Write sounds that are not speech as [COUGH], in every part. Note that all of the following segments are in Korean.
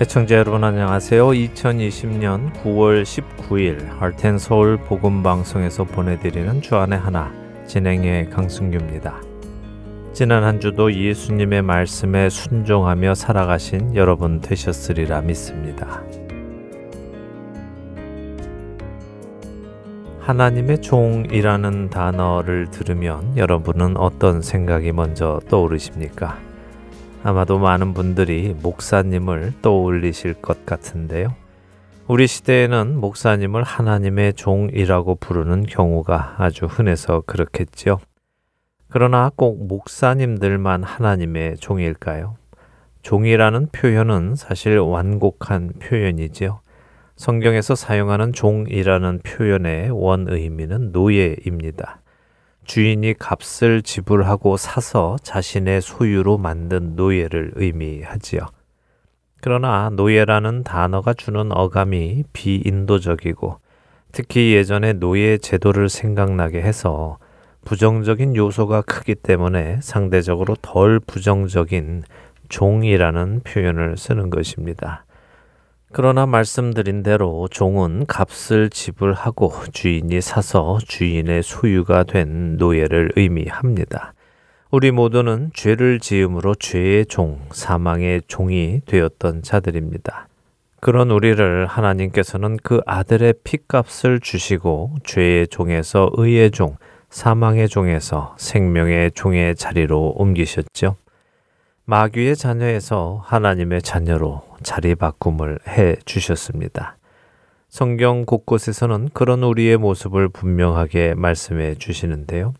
애청자 여러분 안녕하세요. 2020년 9월 19일 할텐 서울 복음 방송에서 보내드리는 주안의 하나 진행의 강승규입니다. 지난 한 주도 예수님의 말씀에 순종하며 살아가신 여러분 되셨으리라 믿습니다. 하나님의 종이라는 단어를 들으면 여러분은 어떤 생각이 먼저 떠오르십니까? 아마도 많은 분들이 목사님을 떠올리실 것 같은데요. 우리 시대에는 목사님을 하나님의 종이라고 부르는 경우가 아주 흔해서 그렇겠죠. 그러나 꼭 목사님들만 하나님의 종일까요? 종이라는 표현은 사실 완곡한 표현이지요. 성경에서 사용하는 종이라는 표현의 원 의미는 노예입니다. 주인이 값을 지불하고 사서 자신의 소유로 만든 노예를 의미하지요. 그러나 노예라는 단어가 주는 어감이 비인도적이고 특히 예전의 노예 제도를 생각나게 해서 부정적인 요소가 크기 때문에 상대적으로 덜 부정적인 종이라는 표현을 쓰는 것입니다. 그러나 말씀드린 대로 종은 값을 지불하고 주인이 사서 주인의 소유가 된 노예를 의미합니다. 우리 모두는 죄를 지음으로 죄의 종, 사망의 종이 되었던 자들입니다. 그런 우리를 하나님께서는 그 아들의 핏값을 주시고 죄의 종에서 의의 종, 사망의 종에서 생명의 종의 자리로 옮기셨죠. 마귀의 자녀에서 하나님의 자녀로 자리 바꿈을 해 주셨습니다. 성경 곳곳에서는 그런 우리의 모습을 분명하게 말씀해 주시는데요.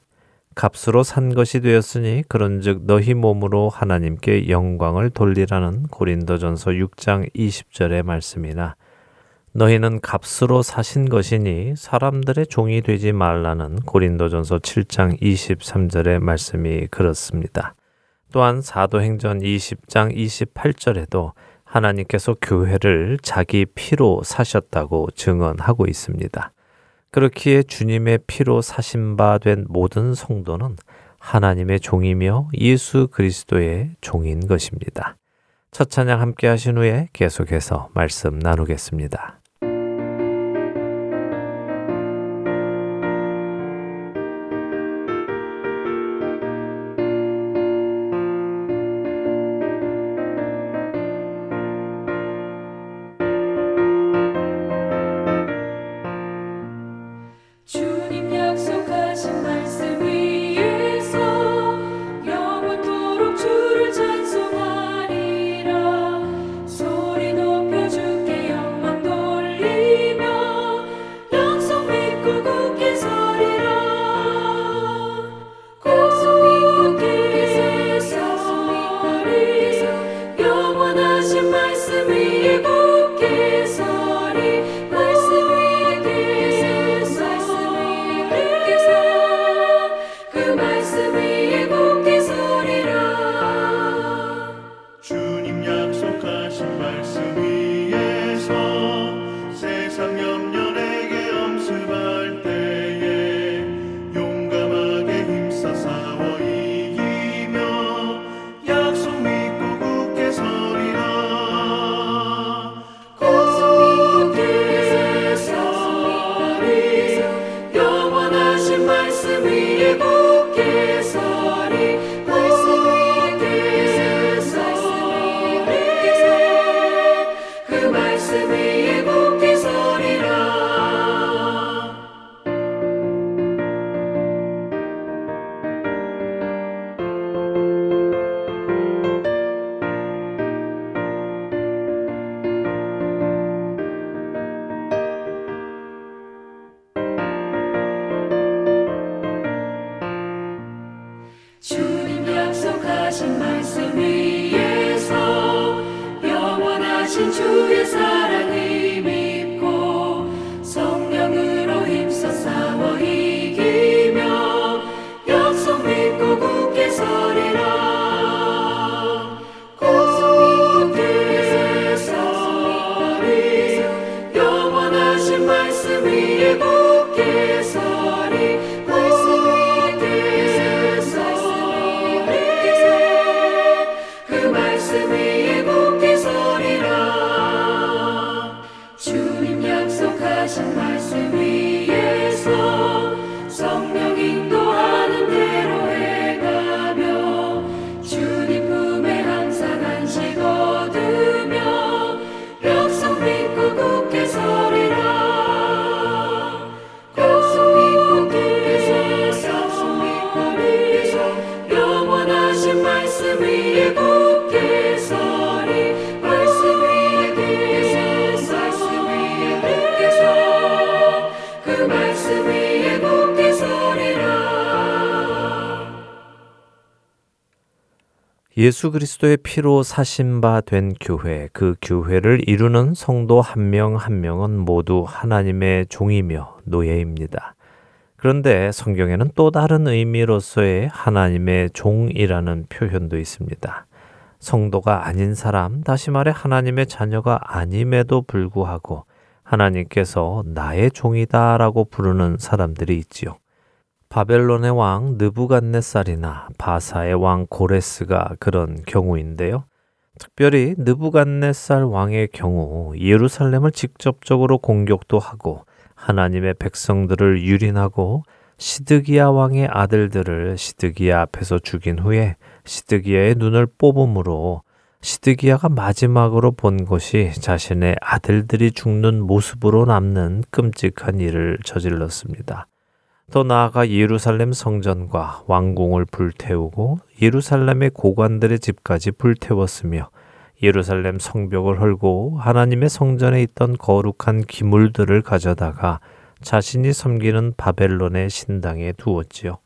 값으로 산 것이 되었으니 그런즉 너희 몸으로 하나님께 영광을 돌리라는 고린도전서 6장 20절의 말씀이나 너희는 값으로 사신 것이니 사람들의 종이 되지 말라는 고린도전서 7장 23절의 말씀이 그렇습니다. 또한 사도행전 20장 28절에도 하나님께서 교회를 자기 피로 사셨다고 증언하고 있습니다. 그렇기에 주님의 피로 사신 바 된 모든 성도는 하나님의 종이며 예수 그리스도의 종인 것입니다. 첫 찬양 함께 하신 후에 계속해서 말씀 나누겠습니다. 예수 그리스도의 피로 사신 바 된 교회, 그 교회를 이루는 성도 한 명한 한 명은 모두 하나님의 종이며 노예입니다. 그런데 성경에는 또 다른 의미로서의 하나님의 종이라는 표현도 있습니다. 성도가 아닌 사람, 다시 말해 하나님의 자녀가 아님에도 불구하고 하나님께서 나의 종이다라고 부르는 사람들이 있지요. 바벨론의 왕 느부갓네살이나 바사의 왕 고레스가 그런 경우인데요. 특별히 느부갓네살 왕의 경우 예루살렘을 직접적으로 공격도 하고 하나님의 백성들을 유린하고 시드기야 왕의 아들들을 시드기야 앞에서 죽인 후에 시드기야의 눈을 뽑음으로 시드기야가 마지막으로 본 것이 자신의 아들들이 죽는 모습으로 남는 끔찍한 일을 저질렀습니다. 더 나아가 예루살렘 성전과 왕궁을 불태우고 예루살렘의 고관들의 집까지 불태웠으며 예루살렘 성벽을 헐고 하나님의 성전에 있던 거룩한 기물들을 가져다가 자신이 섬기는 바벨론의 신당에 두었지요.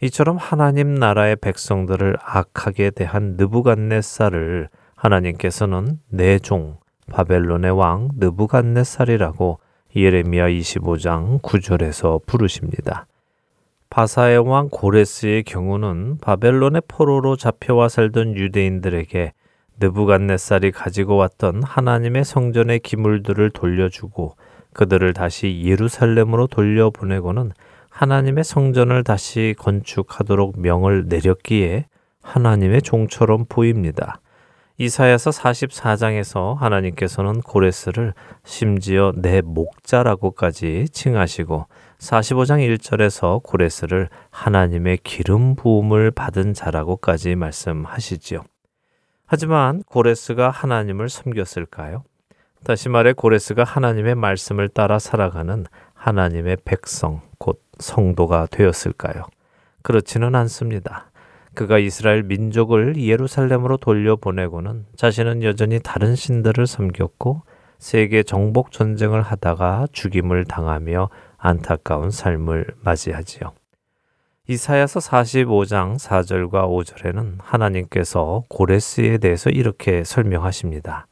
이처럼 하나님 나라의 백성들을 악하게 대한 느부갓네살을 하나님께서는 내종 바벨론의 왕 느부갓네살이라고 예레미야 25장 9절에서 부르십니다. 바사의 왕 고레스의 경우는 바벨론의 포로로 잡혀와 살던 유대인들에게 느부갓네살이 가지고 왔던 하나님의 성전의 기물들을 돌려주고 그들을 다시 예루살렘으로 돌려보내고는 하나님의 성전을 다시 건축하도록 명을 내렸기에 하나님의 종처럼 보입니다. 이사야서 44장에서 하나님께서는 고레스를 심지어 내 목자라고까지 칭하시고 45장 1절에서 고레스를 하나님의 기름 부음을 받은 자라고까지 말씀하시지요. 하지만 고레스가 하나님을 섬겼을까요? 다시 말해 고레스가 하나님의 말씀을 따라 살아가는 하나님의 백성, 곧 성도가 되었을까요? 그렇지는 않습니다. 그가 이스라엘 민족을 예루살렘으로 돌려보내고는 자신은 여전히 다른 신들을 섬겼고 세계 정복 전쟁을 하다가 죽임을 당하며 안타까운 삶을 맞이하지요. 이사야서 45장 4절과 5절에는 하나님께서 고레스에 대해서 이렇게 설명하십니다.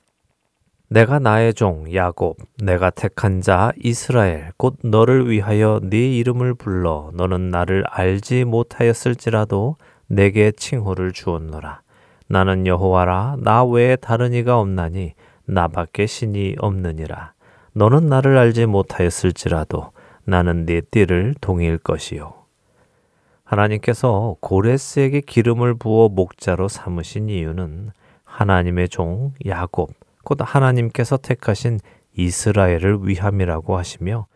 내가 나의 종 야곱 내가 택한 자 이스라엘 곧 너를 위하여 네 이름을 불러 너는 나를 알지 못하였을지라도 내게 칭호를 주었노라. 나는 여호와라 나 외에 다른 이가 없나니 나밖에 신이 없느니라. 너는 나를 알지 못하였을지라도 나는 네 띠를 동일 것이요. 하나님께서 고레스에게 기름을 부어 목자로 삼으신 이유는 하나님의 종 야곱, 곧 하나님께서 택하신 이스라엘을 위함이라고 하시며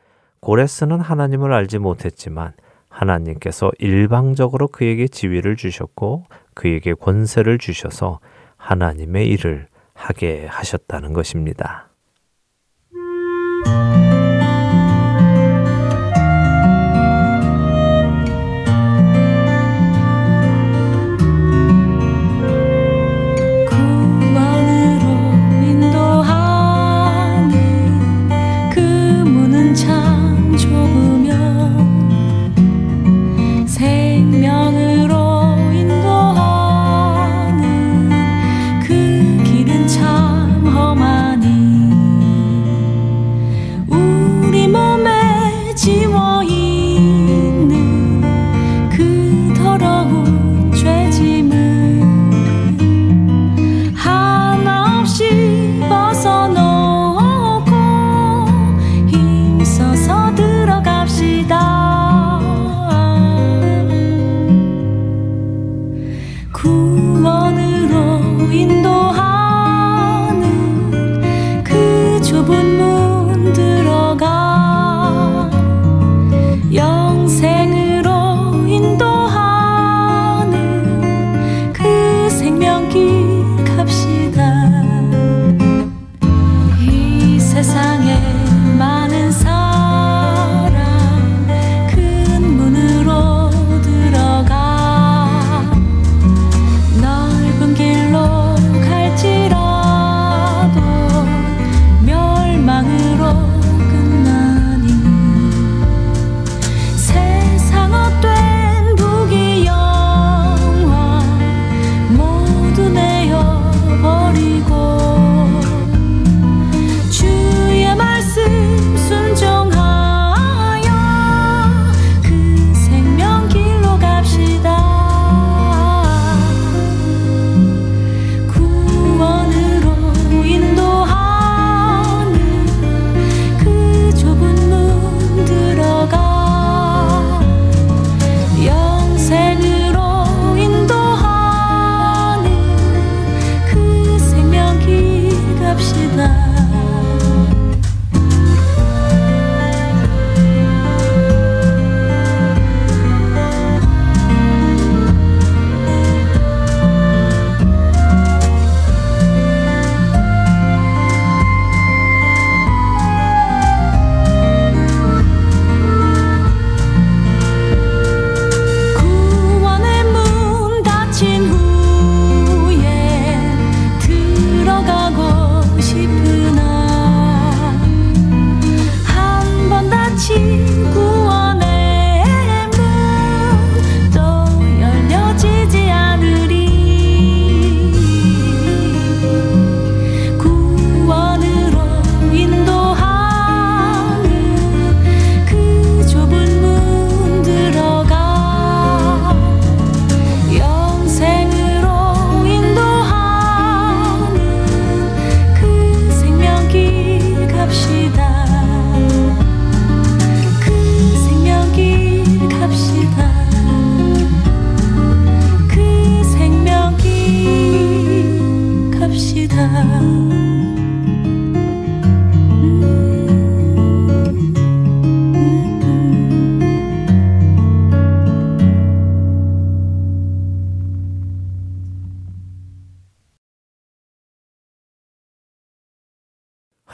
고레스는 하나님을 알지 못했지만 하나님께서 일방적으로 그에게 지위를 주셨고 그에게 권세를 주셔서 하나님의 일을 하게 하셨다는 것입니다.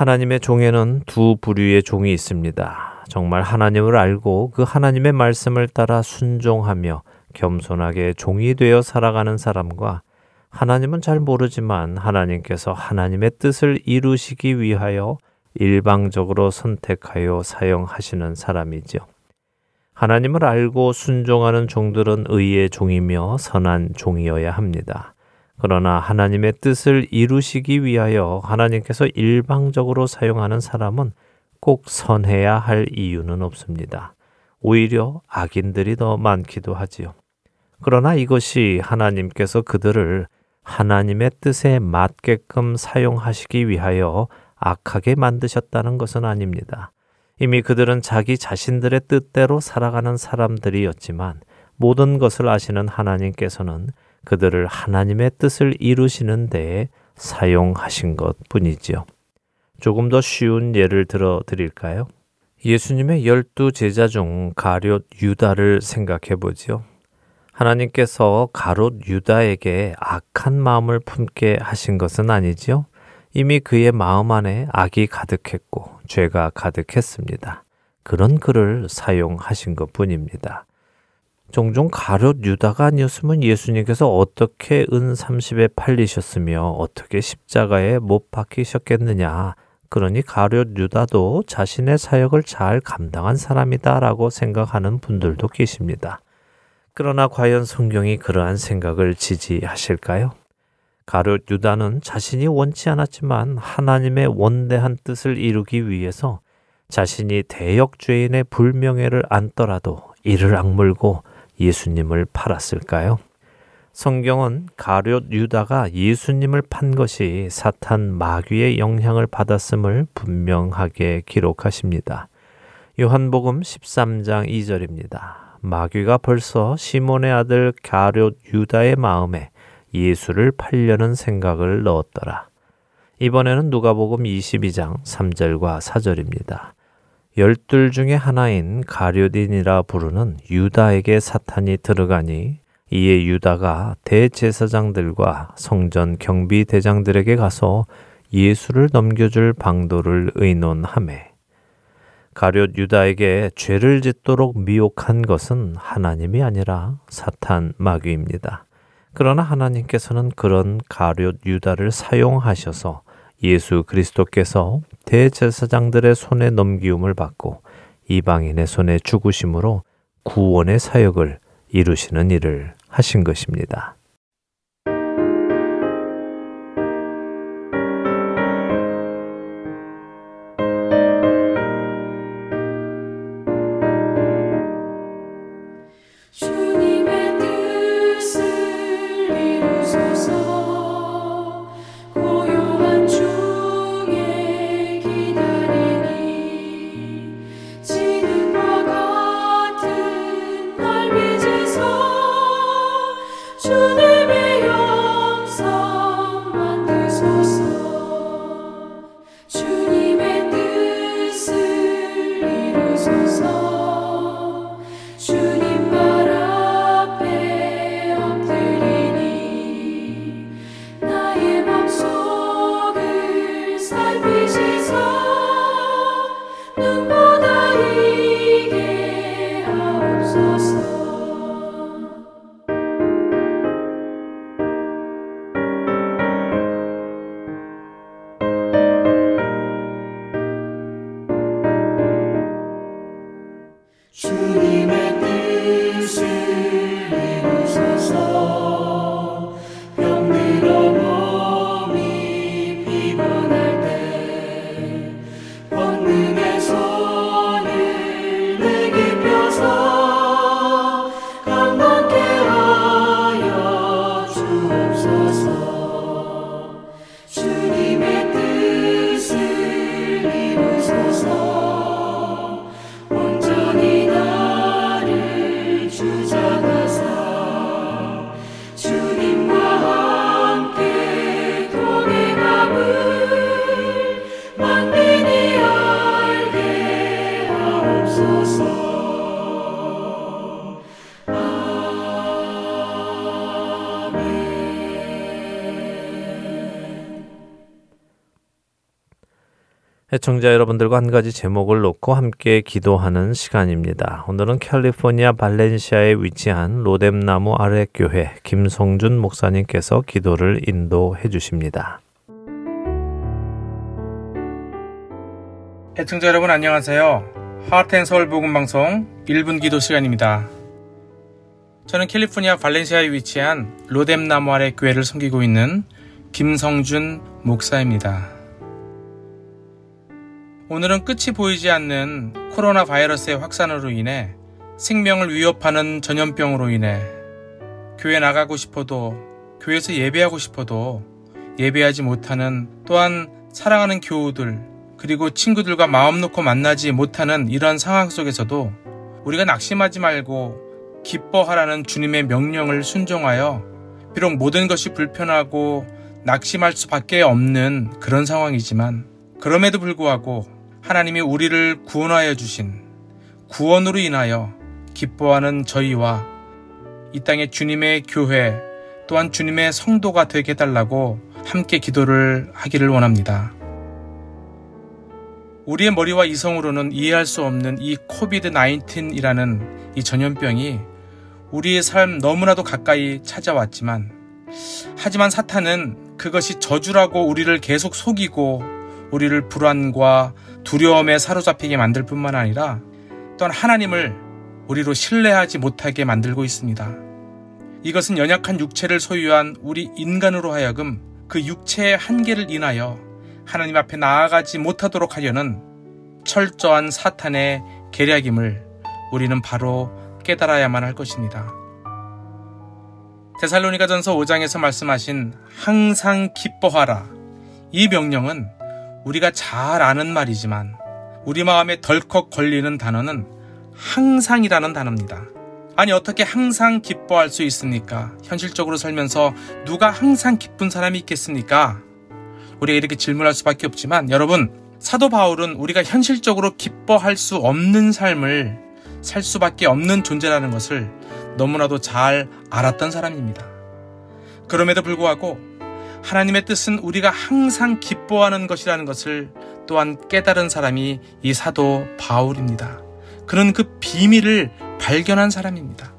하나님의 종에는 두 부류의 종이 있습니다. 정말 하나님을 알고 그 하나님의 말씀을 따라 순종하며 겸손하게 종이 되어 살아가는 사람과 하나님은 잘 모르지만 하나님께서 하나님의 뜻을 이루시기 위하여 일방적으로 선택하여 사용하시는 사람이죠. 하나님을 알고 순종하는 종들은 의의 종이며 선한 종이어야 합니다. 그러나 하나님의 뜻을 이루시기 위하여 하나님께서 일방적으로 사용하는 사람은 꼭 선해야 할 이유는 없습니다. 오히려 악인들이 더 많기도 하지요. 그러나 이것이 하나님께서 그들을 하나님의 뜻에 맞게끔 사용하시기 위하여 악하게 만드셨다는 것은 아닙니다. 이미 그들은 자기 자신들의 뜻대로 살아가는 사람들이었지만 모든 것을 아시는 하나님께서는 그들을 하나님의 뜻을 이루시는 데에 사용하신 것 뿐이지요. 조금 더 쉬운 예를 들어 드릴까요? 예수님의 열두 제자 중 가룟 유다를 생각해 보지요. 하나님께서 가롯 유다에게 악한 마음을 품게 하신 것은 아니지요. 이미 그의 마음 안에 악이 가득했고 죄가 가득했습니다. 그런 그를 사용하신 것 뿐입니다. 종종 가롯 유다가 아니었으면 예수님께서 어떻게 은 30에 팔리셨으며 어떻게 십자가에 못 박히셨겠느냐. 그러니 가롯 유다도 자신의 사역을 잘 감당한 사람이다라고 생각하는 분들도 계십니다. 그러나 과연 성경이 그러한 생각을 지지하실까요? 가룟 유다는 자신이 원치 않았지만 하나님의 원대한 뜻을 이루기 위해서 자신이 대역죄인의 불명예를 안더라도 이를 악물고 예수님을 팔았을까요? 성경은 가룟 유다가 예수님을 판 것이 사탄 마귀의 영향을 받았음을 분명하게 기록하십니다. 요한복음 13장 2절입니다. 마귀가 벌써 시몬의 아들 가룟 유다의 마음에 예수를 팔려는 생각을 넣었더라. 이번에는 누가복음 22장 3절과 4절입니다. 열둘 중에 하나인 가룟딘이라 부르는 유다에게 사탄이 들어가니 이에 유다가 대제사장들과 성전 경비 대장들에게 가서 예수를 넘겨줄 방도를 의논하매 가룟 유다에게 죄를 짓도록 미혹한 것은 하나님이 아니라 사탄 마귀입니다. 그러나 하나님께서는 그런 가룟 유다를 사용하셔서 예수 그리스도께서 대제사장들의 손에 넘기움을 받고 이방인의 손에 죽으심으로 구원의 사역을 이루시는 일을 하신 것입니다. 애청자 여러분들과 한 가지 제목을 놓고 함께 기도하는 시간입니다. 오늘은 캘리포니아 발렌시아에 위치한 로뎀나무 아래 교회 김성준 목사님께서 기도를 인도해 주십니다. 애청자 여러분 안녕하세요. 하트앤서울 복음 방송 1분 기도 시간입니다. 저는 캘리포니아 발렌시아에 위치한 로뎀나무 아래 교회를 섬기고 있는 김성준 목사입니다. 오늘은 끝이 보이지 않는 코로나 바이러스의 확산으로 인해 생명을 위협하는 전염병으로 인해 교회 나가고 싶어도 교회에서 예배하고 싶어도 예배하지 못하는 또한 사랑하는 교우들 그리고 친구들과 마음 놓고 만나지 못하는 이런 상황 속에서도 우리가 낙심하지 말고 기뻐하라는 주님의 명령을 순종하여 비록 모든 것이 불편하고 낙심할 수밖에 없는 그런 상황이지만 그럼에도 불구하고 하나님이 우리를 구원하여 주신 구원으로 인하여 기뻐하는 저희와 이 땅의 주님의 교회 또한 주님의 성도가 되게 해달라고 함께 기도를 하기를 원합니다. 우리의 머리와 이성으로는 이해할 수 없는 이 코비드 19이라는 이 전염병이 우리의 삶 너무나도 가까이 찾아왔지만 하지만 사탄은 그것이 저주라고 우리를 계속 속이고 우리를 불안과 두려움에 사로잡히게 만들 뿐만 아니라 또한 하나님을 우리로 신뢰하지 못하게 만들고 있습니다. 이것은 연약한 육체를 소유한 우리 인간으로 하여금 그 육체의 한계를 인하여 하나님 앞에 나아가지 못하도록 하려는 철저한 사탄의 계략임을 우리는 바로 깨달아야만 할 것입니다. 데살로니가전서 5장에서 말씀하신 항상 기뻐하라 이 명령은 우리가 잘 아는 말이지만 우리 마음에 덜컥 걸리는 단어는 항상이라는 단어입니다. 아니 어떻게 항상 기뻐할 수 있습니까? 현실적으로 살면서 누가 항상 기쁜 사람이 있겠습니까? 우리가 이렇게 질문할 수밖에 없지만 여러분 사도 바울은 우리가 현실적으로 기뻐할 수 없는 삶을 살 수밖에 없는 존재라는 것을 너무나도 잘 알았던 사람입니다. 그럼에도 불구하고 하나님의 뜻은 우리가 항상 기뻐하는 것이라는 것을 또한 깨달은 사람이 이 사도 바울입니다. 그는 그 비밀을 발견한 사람입니다.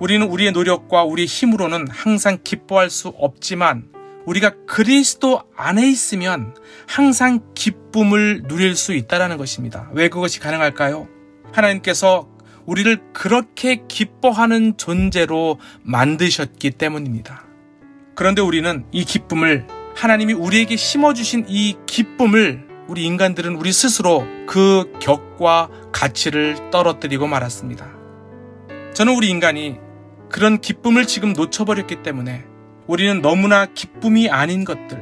우리는 우리의 노력과 우리의 힘으로는 항상 기뻐할 수 없지만 우리가 그리스도 안에 있으면 항상 기쁨을 누릴 수 있다라는 것입니다. 왜 그것이 가능할까요? 하나님께서 우리를 그렇게 기뻐하는 존재로 만드셨기 때문입니다. 그런데 우리는 이 기쁨을 하나님이 우리에게 심어주신 이 기쁨을 우리 인간들은 우리 스스로 그 격과 가치를 떨어뜨리고 말았습니다. 저는 우리 인간이 그런 기쁨을 지금 놓쳐버렸기 때문에 우리는 너무나 기쁨이 아닌 것들,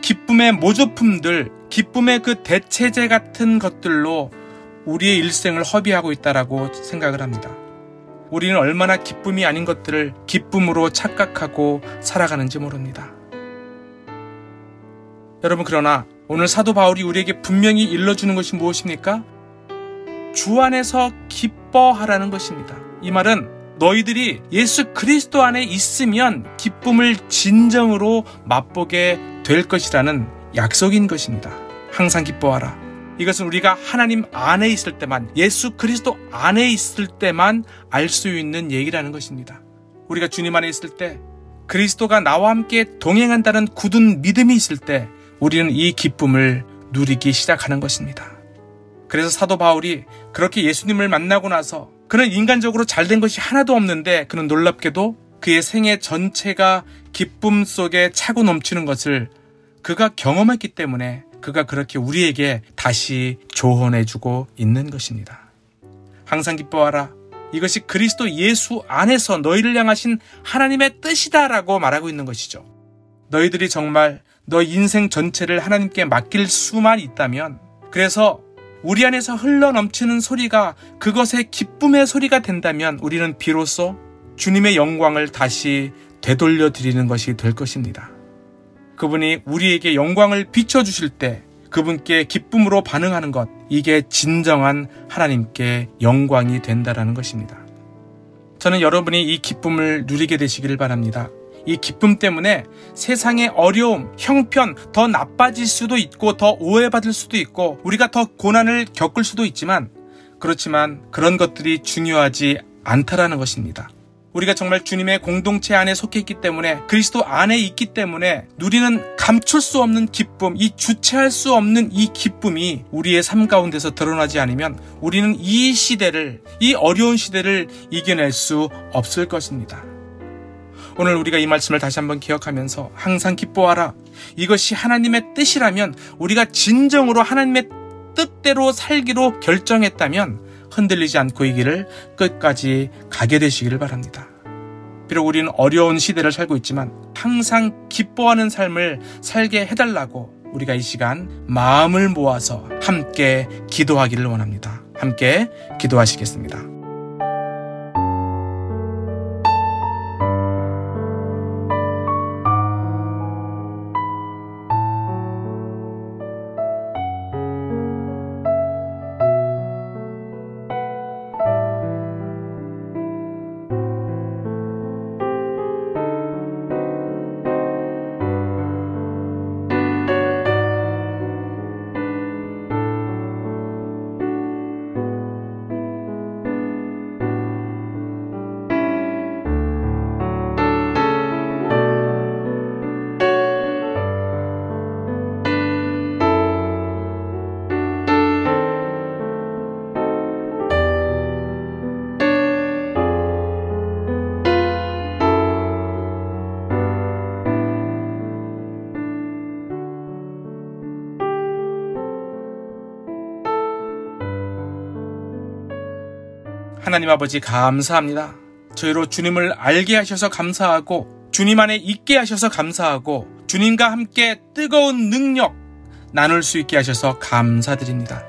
기쁨의 모조품들, 기쁨의 그 대체제 같은 것들로 우리의 일생을 허비하고 있다라고 생각을 합니다. 우리는 얼마나 기쁨이 아닌 것들을 기쁨으로 착각하고 살아가는지 모릅니다. 여러분, 그러나 오늘 사도 바울이 우리에게 분명히 일러주는 것이 무엇입니까? 주 안에서 기뻐하라는 것입니다. 이 말은 너희들이 예수 그리스도 안에 있으면 기쁨을 진정으로 맛보게 될 것이라는 약속인 것입니다. 항상 기뻐하라. 이것은 우리가 하나님 안에 있을 때만, 예수 그리스도 안에 있을 때만 알 수 있는 얘기라는 것입니다. 우리가 주님 안에 있을 때, 그리스도가 나와 함께 동행한다는 굳은 믿음이 있을 때, 우리는 이 기쁨을 누리기 시작하는 것입니다. 그래서 사도 바울이 그렇게 예수님을 만나고 나서 그는 인간적으로 잘된 것이 하나도 없는데 그는 놀랍게도 그의 생애 전체가 기쁨 속에 차고 넘치는 것을 그가 경험했기 때문에 그가 그렇게 우리에게 다시 조언해주고 있는 것입니다. 항상 기뻐하라. 이것이 그리스도 예수 안에서 너희를 향하신 하나님의 뜻이다라고 말하고 있는 것이죠. 너희들이 정말 너 인생 전체를 하나님께 맡길 수만 있다면 그래서 우리 안에서 흘러 넘치는 소리가 그것의 기쁨의 소리가 된다면 우리는 비로소 주님의 영광을 다시 되돌려 드리는 것이 될 것입니다. 그분이 우리에게 영광을 비춰주실 때 그분께 기쁨으로 반응하는 것, 이게 진정한 하나님께 영광이 된다라는 것입니다. 저는 여러분이 이 기쁨을 누리게 되시기를 바랍니다. 이 기쁨 때문에 세상의 어려움, 형편 더 나빠질 수도 있고 더 오해받을 수도 있고 우리가 더 고난을 겪을 수도 있지만 그렇지만 그런 것들이 중요하지 않다라는 것입니다. 우리가 정말 주님의 공동체 안에 속해 있기 때문에 그리스도 안에 있기 때문에 누리는 감출 수 없는 기쁨, 이 주체할 수 없는 이 기쁨이 우리의 삶 가운데서 드러나지 않으면 우리는 이 시대를, 이 어려운 시대를 이겨낼 수 없을 것입니다. 오늘 우리가 이 말씀을 다시 한번 기억하면서 항상 기뻐하라. 이것이 하나님의 뜻이라면 우리가 진정으로 하나님의 뜻대로 살기로 결정했다면 흔들리지 않고 이 길을 끝까지 가게 되시기를 바랍니다. 비록 우리는 어려운 시대를 살고 있지만 항상 기뻐하는 삶을 살게 해달라고 우리가 이 시간 마음을 모아서 함께 기도하기를 원합니다. 함께 기도하시겠습니다. 하나님 아버지 감사합니다. 저희로 주님을 알게 하셔서 감사하고 주님 안에 있게 하셔서 감사하고 주님과 함께 뜨거운 능력 나눌 수 있게 하셔서 감사드립니다.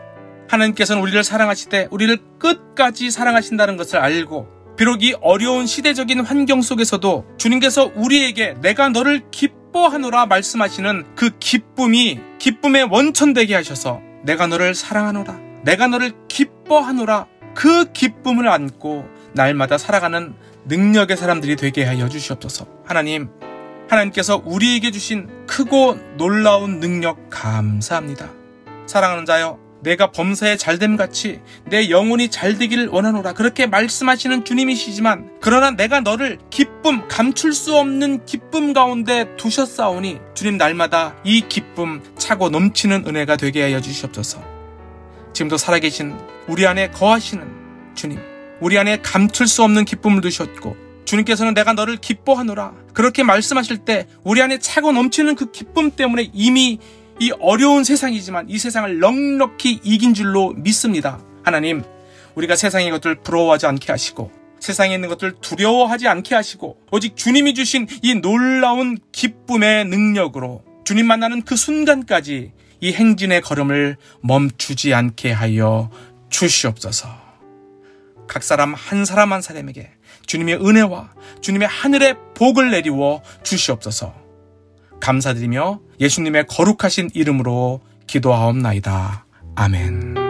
하나님께서는 우리를 사랑하실 때 우리를 끝까지 사랑하신다는 것을 알고 비록 이 어려운 시대적인 환경 속에서도 주님께서 우리에게 내가 너를 기뻐하노라 말씀하시는 그 기쁨이 기쁨의 원천 되게 하셔서 내가 너를 사랑하노라 내가 너를 기뻐하노라 그 기쁨을 안고 날마다 살아가는 능력의 사람들이 되게 하여 주시옵소서. 하나님, 하나님께서 우리에게 주신 크고 놀라운 능력 감사합니다. 사랑하는 자여, 내가 범사에 잘됨 같이 내 영혼이 잘 되기를 원하노라. 그렇게 말씀하시는 주님이시지만, 그러나 내가 너를 기쁨, 감출 수 없는 기쁨 가운데 두셨사오니, 주님 날마다 이 기쁨 차고 넘치는 은혜가 되게 하여 주시옵소서. 지금도 살아계신 우리 안에 거하시는 주님, 우리 안에 감출 수 없는 기쁨을 두셨고, 주님께서는 내가 너를 기뻐하노라. 그렇게 말씀하실 때 우리 안에 차고 넘치는 그 기쁨 때문에 이미 이 어려운 세상이지만 이 세상을 넉넉히 이긴 줄로 믿습니다. 하나님, 우리가 세상의 것들 부러워하지 않게 하시고, 세상에 있는 것들 두려워하지 않게 하시고, 오직 주님이 주신 이 놀라운 기쁨의 능력으로 주님 만나는 그 순간까지 이 행진의 걸음을 멈추지 않게 하여 주시옵소서. 각 사람 한 사람 한 사람에게 주님의 은혜와 주님의 하늘의 복을 내리워 주시옵소서. 감사드리며 예수님의 거룩하신 이름으로 기도하옵나이다. 아멘.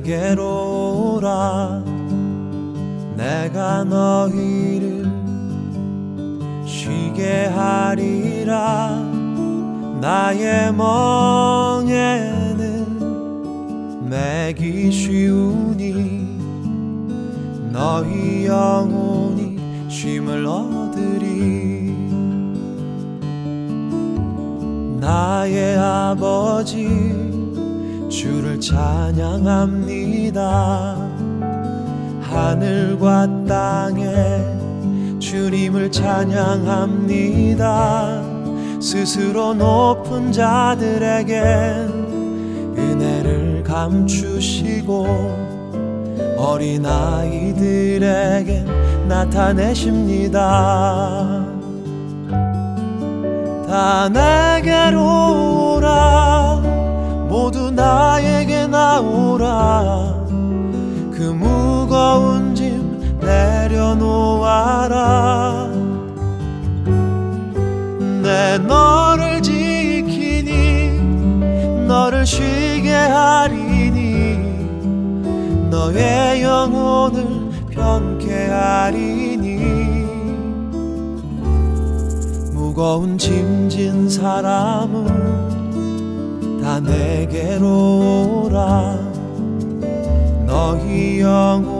내게로 오라. 내가 너희를 쉬게 하리라. 나의 멍에는 매기 쉬우니 너희 영혼이 쉼을 얻으리. 나의 아버지 주를 찬양 합니다. 하늘과 땅에 주님을 찬양합니다. 스스로 높은 자들에게 은혜를 감추시고 어린아이들에게 나타내십니다. 다 내게로 오라. 모두 나에게 나오라 내려놓아라. 내 너를 지키니 너를 쉬게 하리니 너의 영혼을 편케 하리니. 무거운 짐진 사람은 다 내게로 오라. 너희 영혼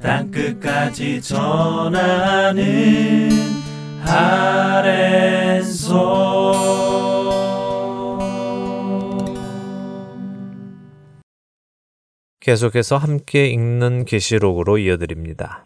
땅끝까지 전하는 아랜소 계속해서 함께 읽는 계시록으로 이어드립니다.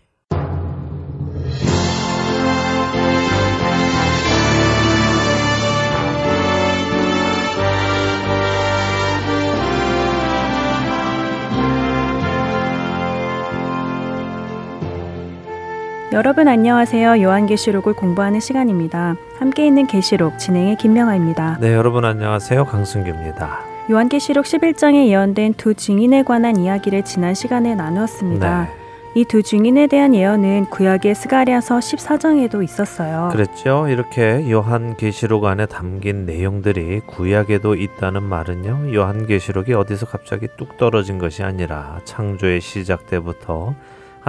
여러분 안녕하세요. 요한계시록을 공부하는 시간입니다. 함께 있는 계시록 진행의 김명아입니다. 네, 여러분 안녕하세요. 강승규입니다. 요한계시록 11장에 예언된 두 증인에 관한 이야기를 지난 시간에 나누었습니다. 네. 이두 증인에 대한 예언은 구약의 스가리아서 14장에도 있었어요. 그랬죠. 이렇게 요한계시록 안에 담긴 내용들이 구약에도 있다는 말은요. 요한계시록이 어디서 갑자기 뚝 떨어진 것이 아니라 창조의 시작 때부터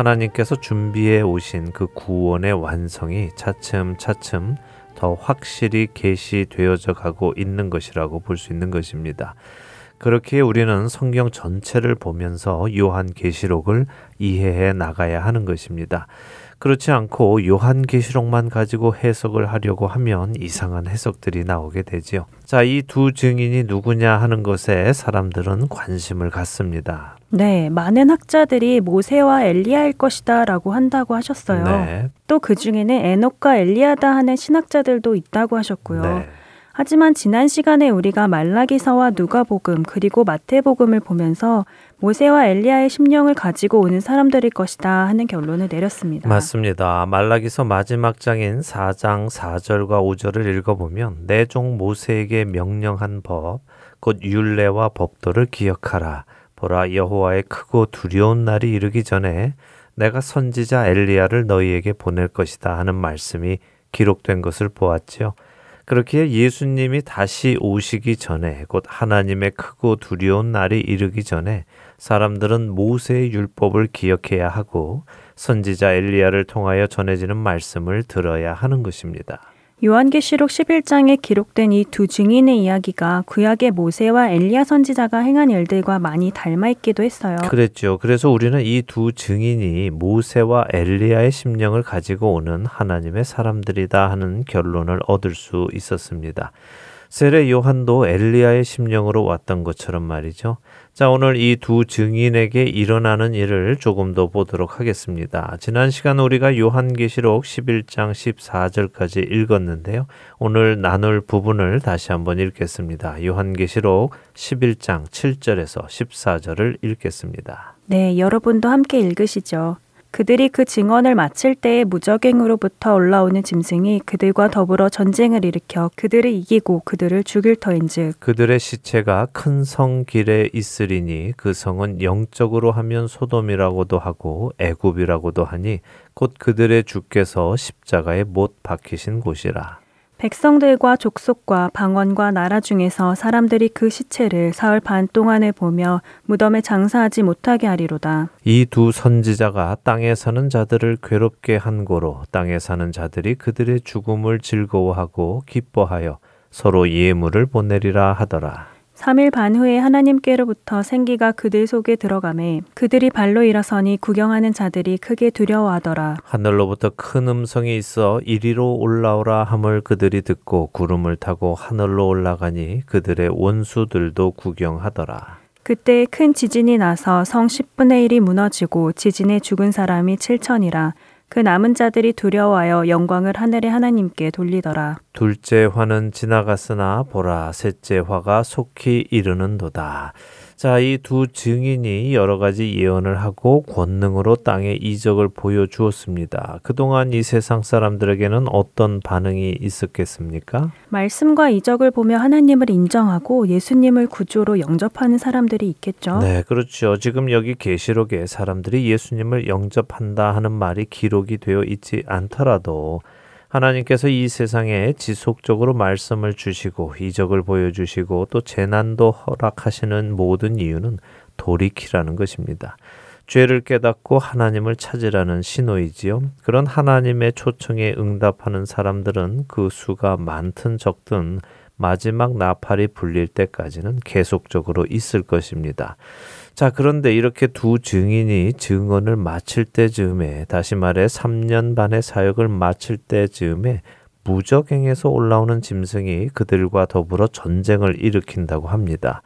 하나님께서 준비해 오신 그 구원의 완성이 차츰차츰 더 확실히 계시되어져 가고 있는 것이라고 볼 수 있는 것입니다. 그렇게 우리는 성경 전체를 보면서 요한 계시록을 이해해 나가야 하는 것입니다. 그렇지 않고 요한계시록만 가지고 해석을 하려고 하면 이상한 해석들이 나오게 되지요. 자, 이 두 증인이 누구냐 하는 것에 사람들은 관심을 갖습니다. 네, 많은 학자들이 모세와 엘리야일 것이다라고 한다고 하셨어요. 네. 또그 중에는 에녹과 엘리야다 하는 신학자들도 있다고 하셨고요. 네. 하지만 지난 시간에 우리가 말라기서와 누가복음 그리고 마태복음을 보면서 모세와 엘리야의 심령을 가지고 오는 사람들일 것이다 하는 결론을 내렸습니다. 맞습니다. 말라기서 마지막 장인 4장 4절과 5절을 읽어보면 내 종 모세에게 명령한 법, 곧 율례와 법도를 기억하라. 보라 여호와의 크고 두려운 날이 이르기 전에 내가 선지자 엘리야를 너희에게 보낼 것이다 하는 말씀이 기록된 것을 보았지요. 그렇기에 예수님이 다시 오시기 전에 곧 하나님의 크고 두려운 날이 이르기 전에 사람들은 모세의 율법을 기억해야 하고 선지자 엘리야를 통하여 전해지는 말씀을 들어야 하는 것입니다. 요한계시록 11장에 기록된 이 두 증인의 이야기가 구약의 모세와 엘리야 선지자가 행한 일들과 많이 닮아 있기도 했어요. 그랬죠. 그래서 우리는 이 두 증인이 모세와 엘리야의 심령을 가지고 오는 하나님의 사람들이다 하는 결론을 얻을 수 있었습니다. 세례 요한도 엘리야의 심령으로 왔던 것처럼 말이죠. 자, 오늘 이 두 증인에게 일어나는 일을 조금 더 보도록 하겠습니다. 지난 시간 우리가 요한계시록 11장 14절까지 읽었는데요. 오늘 나눌 부분을 다시 한번 읽겠습니다. 요한계시록 11장 7절에서 14절을 읽겠습니다. 네, 여러분도 함께 읽으시죠. 그들이 그 증언을 마칠 때에 무적행으로부터 올라오는 짐승이 그들과 더불어 전쟁을 일으켜 그들을 이기고 그들을 죽일 터인즉 그들의 시체가 큰 성 길에 있으리니 그 성은 영적으로 하면 소돔이라고도 하고 애굽이라고도 하니 곧 그들의 주께서 십자가에 못 박히신 곳이라. 백성들과 족속과 방언과 나라 중에서 사람들이 그 시체를 사흘 반 동안을 보며 무덤에 장사하지 못하게 하리로다. 이 두 선지자가 땅에 사는 자들을 괴롭게 한 고로 땅에 사는 자들이 그들의 죽음을 즐거워하고 기뻐하여 서로 예물을 보내리라 하더라. 3일 반 후에 하나님께로부터 생기가 그들 속에 들어가매 그들이 발로 일어서니 구경하는 자들이 크게 두려워하더라. 하늘로부터 큰 음성이 있어 이리로 올라오라 함을 그들이 듣고 구름을 타고 하늘로 올라가니 그들의 원수들도 구경하더라. 그때 큰 지진이 나서 성 10분의 1이 무너지고 지진에 죽은 사람이 7천이라. 그 남은 자들이 두려워하여 영광을 하늘의 하나님께 돌리더라. 둘째 화는 지나갔으나 보라 셋째 화가 속히 이르는도다. 자, 이 두 증인이 여러 가지 예언을 하고 권능으로 땅에 이적을 보여주었습니다. 그동안 이 세상 사람들에게는 어떤 반응이 있었겠습니까? 말씀과 이적을 보며 하나님을 인정하고 예수님을 구주로 영접하는 사람들이 있겠죠. 네, 그렇죠. 지금 여기 계시록에 사람들이 예수님을 영접한다 하는 말이 기록이 되어 있지 않더라도 하나님께서 이 세상에 지속적으로 말씀을 주시고 이적을 보여주시고 또 재난도 허락하시는 모든 이유는 돌이키라는 것입니다. 죄를 깨닫고 하나님을 찾으라는 신호이지요. 그런 하나님의 초청에 응답하는 사람들은 그 수가 많든 적든 마지막 나팔이 불릴 때까지는 계속적으로 있을 것입니다. 자, 그런데 이렇게 두 증인이 증언을 마칠 때즈음에 다시 말해 3년 반의 사역을 마칠 때즈음에 무적행에서 올라오는 짐승이 그들과 더불어 전쟁을 일으킨다고 합니다.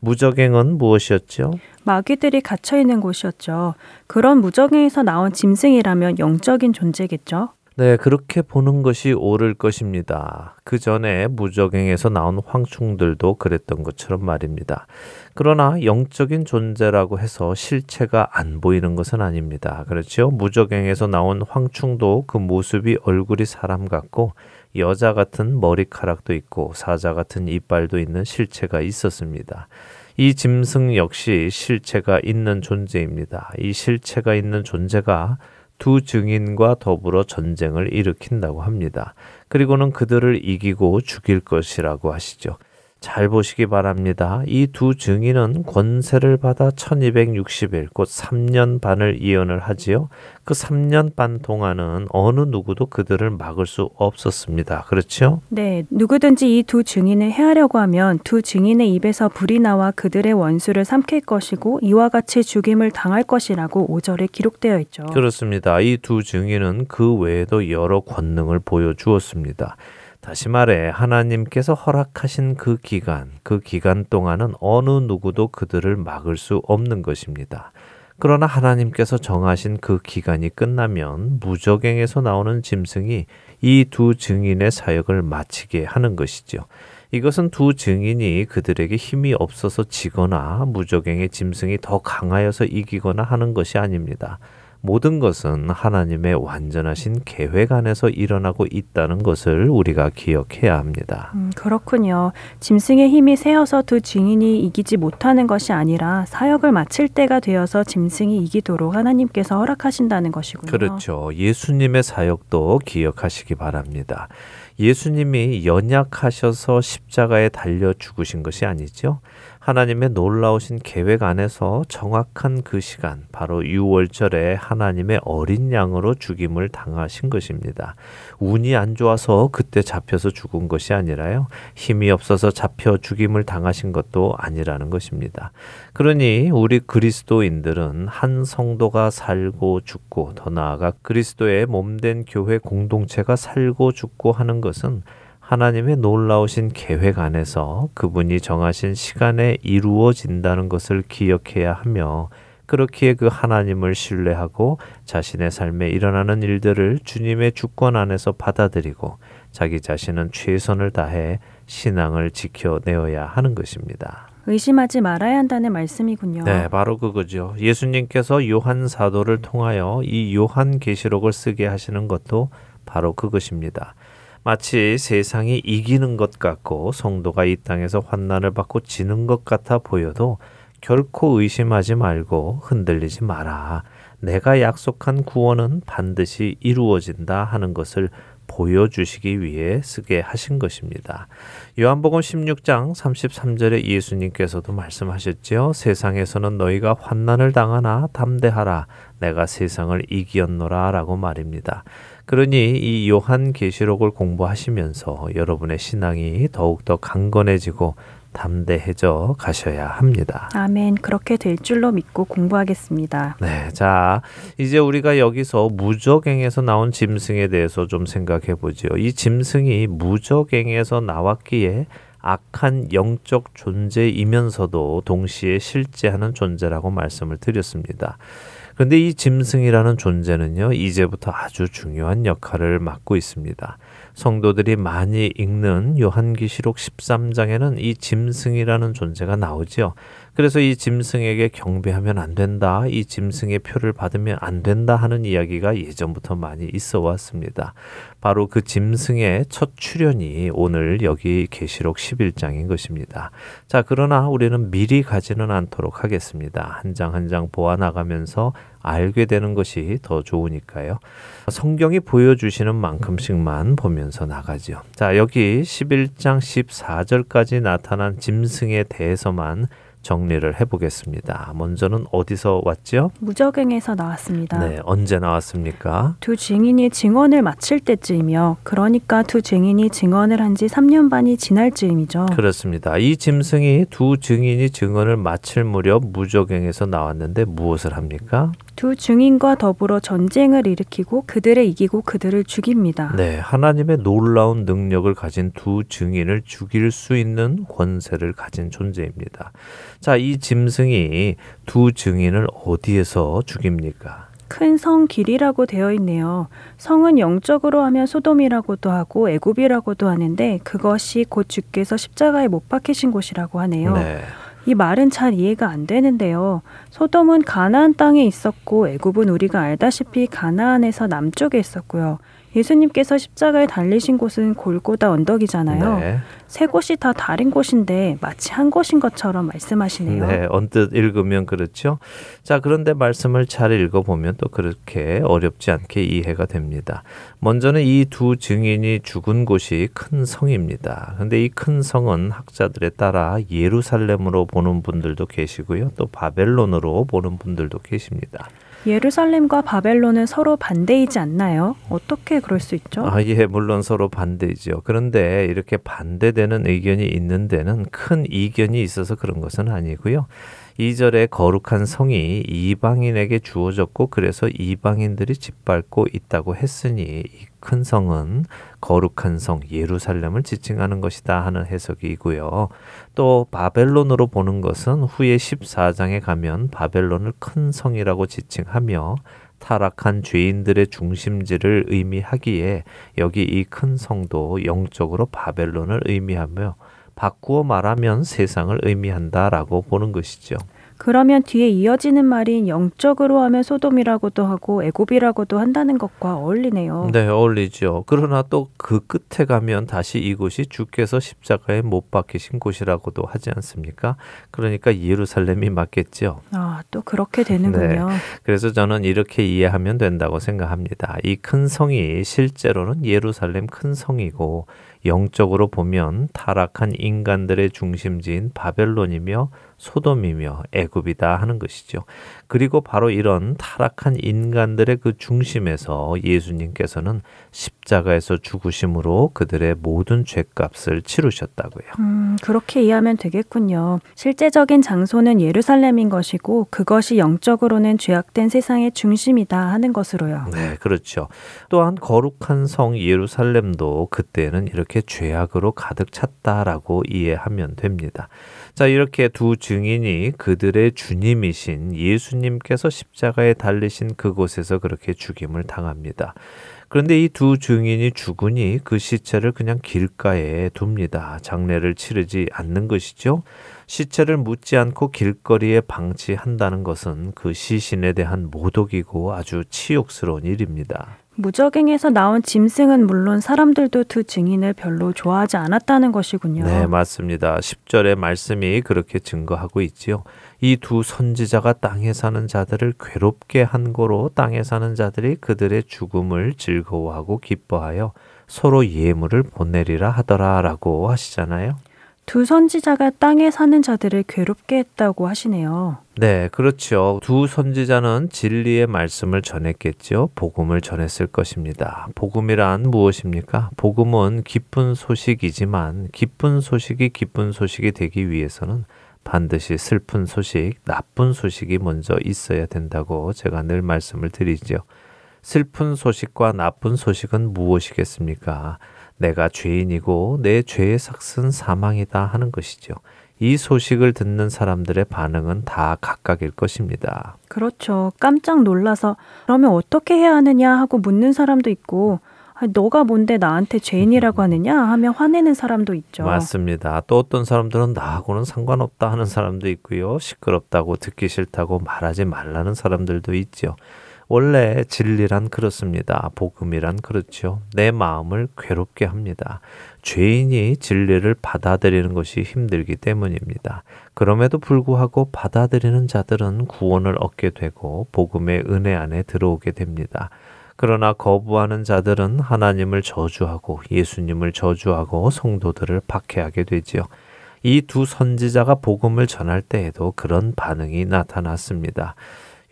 무적행은 무엇이었죠? 마귀들이 갇혀 있는 곳이었죠. 그런 무적행에서 나온 짐승이라면 영적인 존재겠죠. 네, 그렇게 보는 것이 옳을 것입니다. 그 전에 무적행에서 나온 황충들도 그랬던 것처럼 말입니다. 그러나 영적인 존재라고 해서 실체가 안 보이는 것은 아닙니다. 그렇죠? 무적행에서 나온 황충도 그 모습이 얼굴이 사람 같고 여자 같은 머리카락도 있고 사자 같은 이빨도 있는 실체가 있었습니다. 이 짐승 역시 실체가 있는 존재입니다. 이 실체가 있는 존재가 두 증인과 더불어 전쟁을 일으킨다고 합니다. 그리고는 그들을 이기고 죽일 것이라고 하시죠. 잘 보시기 바랍니다. 이 두 증인은 권세를 받아 1260일, 곧 3년 반을 예언을 하지요. 그 3년 반 동안은 어느 누구도 그들을 막을 수 없었습니다. 그렇죠? 네, 누구든지 이 두 증인을 해하려고 하면 두 증인의 입에서 불이 나와 그들의 원수를 삼킬 것이고 이와 같이 죽임을 당할 것이라고 5절에 기록되어 있죠. 그렇습니다. 이 두 증인은 그 외에도 여러 권능을 보여주었습니다. 다시 말해 하나님께서 허락하신 그 기간, 그 기간 동안은 어느 누구도 그들을 막을 수 없는 것입니다. 그러나 하나님께서 정하신 그 기간이 끝나면 무적행에서 나오는 짐승이 이 두 증인의 사역을 마치게 하는 것이죠. 이것은 두 증인이 그들에게 힘이 없어서 지거나 무적행의 짐승이 더 강하여서 이기거나 하는 것이 아닙니다. 모든 것은 하나님의 완전하신 계획 안에서 일어나고 있다는 것을 우리가 기억해야 합니다. 음, 그렇군요. 짐승의 힘이 세어서 두 증인이 이기지 못하는 것이 아니라 사역을 마칠 때가 되어서 짐승이 이기도록 하나님께서 허락하신다는 것이군요. 그렇죠. 예수님의 사역도 기억하시기 바랍니다. 예수님이 연약하셔서 십자가에 달려 죽으신 것이 아니죠. 하나님의 놀라우신 계획 안에서 정확한 그 시간, 바로 6월절에 하나님의 어린 양으로 죽임을 당하신 것입니다. 운이 안 좋아서 그때 잡혀서 죽은 것이 아니라요. 힘이 없어서 잡혀 죽임을 당하신 것도 아니라는 것입니다. 그러니 우리 그리스도인들은 한 성도가 살고 죽고 더 나아가 그리스도의 몸된 교회 공동체가 살고 죽고 하는 것은 하나님의 놀라우신 계획 안에서 그분이 정하신 시간에 이루어진다는 것을 기억해야 하며 그렇기에 그 하나님을 신뢰하고 자신의 삶에 일어나는 일들을 주님의 주권 안에서 받아들이고 자기 자신은 최선을 다해 신앙을 지켜내어야 하는 것입니다. 의심하지 말아야 한다는 말씀이군요. 네, 바로 그거죠. 예수님께서 요한 사도를 통하여 이 요한 계시록을 쓰게 하시는 것도 바로 그것입니다. 마치 세상이 이기는 것 같고 성도가 이 땅에서 환난을 받고 지는 것 같아 보여도 결코 의심하지 말고 흔들리지 마라. 내가 약속한 구원은 반드시 이루어진다 하는 것을 보여주시기 위해 쓰게 하신 것입니다. 요한복음 16장 33절에 예수님께서도 말씀하셨지요. 세상에서는 너희가 환난을 당하나 담대하라. 내가 세상을 이기었노라 라고 말입니다. 그러니 이 요한 계시록을 공부하시면서 여러분의 신앙이 더욱더 강건해지고 담대해져 가셔야 합니다. 아멘. 그렇게 될 줄로 믿고 공부하겠습니다. 네. 자, 이제 우리가 여기서 무적행에서 나온 짐승에 대해서 좀 생각해 보지요. 이 짐승이 무적행에서 나왔기에 악한 영적 존재이면서도 동시에 실제하는 존재라고 말씀을 드렸습니다. 그런데 이 짐승이라는 존재는요, 이제부터 아주 중요한 역할을 맡고 있습니다. 성도들이 많이 읽는 요한기시록 13장에는 이 짐승이라는 존재가 나오지요. 그래서 이 짐승에게 경배하면 안 된다, 이 짐승의 표를 받으면 안 된다 하는 이야기가 예전부터 많이 있어 왔습니다. 바로 그 짐승의 첫 출현이 오늘 여기 계시록 11장인 것입니다. 자, 그러나 우리는 미리 가지는 않도록 하겠습니다. 한 장 한 장 보아 나가면서 알게 되는 것이 더 좋으니까요. 성경이 보여주시는 만큼씩만 보면서 나가죠. 자, 여기 11장 14절까지 나타난 짐승에 대해서만 정리를 해보겠습니다. 먼저는 어디서 왔죠? 무적행에서 나왔습니다. 네, 언제 나왔습니까? 두 증인이 증언을 마칠 때쯤이며, 그러니까 두 증인이 증언을 한 지 3년 반이 지날 즈음이죠. 그렇습니다. 이 짐승이 두 증인이 증언을 마칠 무렵 무적행에서 나왔는데 무엇을 합니까? 두 증인과 더불어 전쟁을 일으키고 그들을 이기고 그들을 죽입니다. 네, 하나님의 놀라운 능력을 가진 두 증인을 죽일 수 있는 권세를 가진 존재입니다. 자, 이 짐승이 두 증인을 어디에서 죽입니까? 큰 성 길이라고 되어 있네요. 성은 영적으로 하면 소돔이라고도 하고 애굽이라고도 하는데 그것이 곧 주께서 십자가에 못 박히신 곳이라고 하네요. 네. 이 말은 잘 이해가 안 되는데요. 소돔은 가나안 땅에 있었고 애굽은 우리가 알다시피 가나안에서 남쪽에 있었고요. 예수님께서 십자가에 달리신 곳은 골고다 언덕이잖아요. 네. 세 곳이 다 다른 곳인데 마치 한 곳인 것처럼 말씀하시네요. 네, 언뜻 읽으면 그렇죠. 자, 그런데 말씀을 잘 읽어보면 또 그렇게 어렵지 않게 이해가 됩니다. 먼저는 이 두 증인이 죽은 곳이 큰 성입니다. 근데 이 큰 성은 학자들에 따라 예루살렘으로 보는 분들도 계시고요. 또 바벨론으로 보는 분들도 계십니다. 예루살렘과 바벨론은 서로 반대이지 않나요? 어떻게 그럴 수 있죠? 아, 예, 물론 서로 반대죠. 그런데 이렇게 반대되는 의견이 있는 데는 큰 이견이 있어서 그런 것은 아니고요. 2절에 거룩한 성이 이방인에게 주어졌고 그래서 이방인들이 짓밟고 있다고 했으니 이큰 성은 거룩한 성 예루살렘을 지칭하는 것이다 하는 해석이고요. 또 바벨론으로 보는 것은 후에 14장에 가면 바벨론을 큰 성이라고 지칭하며 타락한 죄인들의 중심지를 의미하기에 여기 이 큰 성도 영적으로 바벨론을 의미하며 바꾸어 말하면 세상을 의미한다라고 보는 것이죠. 그러면 뒤에 이어지는 말인 영적으로 하면 소돔이라고도 하고 애굽이라고도 한다는 것과 어울리네요. 네, 어울리죠. 그러나 또 그 끝에 가면 다시 이곳이 주께서 십자가에 못 박히신 곳이라고도 하지 않습니까? 그러니까 예루살렘이 맞겠죠. 아, 또 그렇게 되는군요. 그래서 저는 이렇게 이해하면 된다고 생각합니다. 이 큰 성이 실제로는 예루살렘 큰 성이고 영적으로 보면 타락한 인간들의 중심지인 바벨론이며 소돔이며 애굽이다 하는 것이죠. 그리고 바로 이런 타락한 인간들의 그 중심에서 예수님께서는 십자가에서 죽으심으로 그들의 모든 죄값을 치르셨다고요. 음, 그렇게 이해하면 되겠군요. 실제적인 장소는 예루살렘인 것이고 그것이 영적으로는 죄악된 세상의 중심이다 하는 것으로요. 네, 그렇죠. 또한 거룩한 성 예루살렘도 그때는 이렇게 죄악으로 가득 찼다라고 이해하면 됩니다. 자, 이렇게 두 증인이 그들의 주님이신 예수님께서 십자가에 달리신 그곳에서 그렇게 죽임을 당합니다. 그런데 이 두 증인이 죽으니 그 시체를 그냥 길가에 둡니다. 장례를 치르지 않는 것이죠. 시체를 묻지 않고 길거리에 방치한다는 것은 그 시신에 대한 모독이고 아주 치욕스러운 일입니다. 무적행에서 나온 짐승은 물론 사람들도 두 증인을 별로 좋아하지 않았다는 것이군요. 네, 맞습니다. 10절의 말씀이 그렇게 증거하고 있지요. 이 두 선지자가 땅에 사는 자들을 괴롭게 한 거로 땅에 사는 자들이 그들의 죽음을 즐거워하고 기뻐하여 서로 예물을 보내리라 하더라라고 하시잖아요. 두 선지자가 땅에 사는 자들을 괴롭게 했다고 하시네요. 네, 그렇죠. 두 선지자는 진리의 말씀을 전했겠죠. 복음을 전했을 것입니다. 복음이란 무엇입니까? 복음은 기쁜 소식이지만 기쁜 소식이 기쁜 소식이 되기 위해서는 반드시 슬픈 소식, 나쁜 소식이 먼저 있어야 된다고 제가 늘 말씀을 드리죠. 슬픈 소식과 나쁜 소식은 무엇이겠습니까? 내가 죄인이고 내 죄의 삭은 사망이다 하는 것이죠. 이 소식을 듣는 사람들의 반응은 다 각각일 것입니다. 그렇죠. 깜짝 놀라서 그러면 어떻게 해야 하느냐 하고 묻는 사람도 있고 너가 뭔데 나한테 죄인이라고 하느냐 하며 화내는 사람도 있죠. 맞습니다. 또 어떤 사람들은 나하고는 상관없다 하는 사람도 있고요. 시끄럽다고 듣기 싫다고 말하지 말라는 사람들도 있죠. 원래 진리란 그렇습니다. 복음이란 그렇죠. 내 마음을 괴롭게 합니다. 죄인이 진리를 받아들이는 것이 힘들기 때문입니다. 그럼에도 불구하고 받아들이는 자들은 구원을 얻게 되고 복음의 은혜 안에 들어오게 됩니다. 그러나 거부하는 자들은 하나님을 저주하고 예수님을 저주하고 성도들을 박해하게 되지요. 이 두 선지자가 복음을 전할 때에도 그런 반응이 나타났습니다.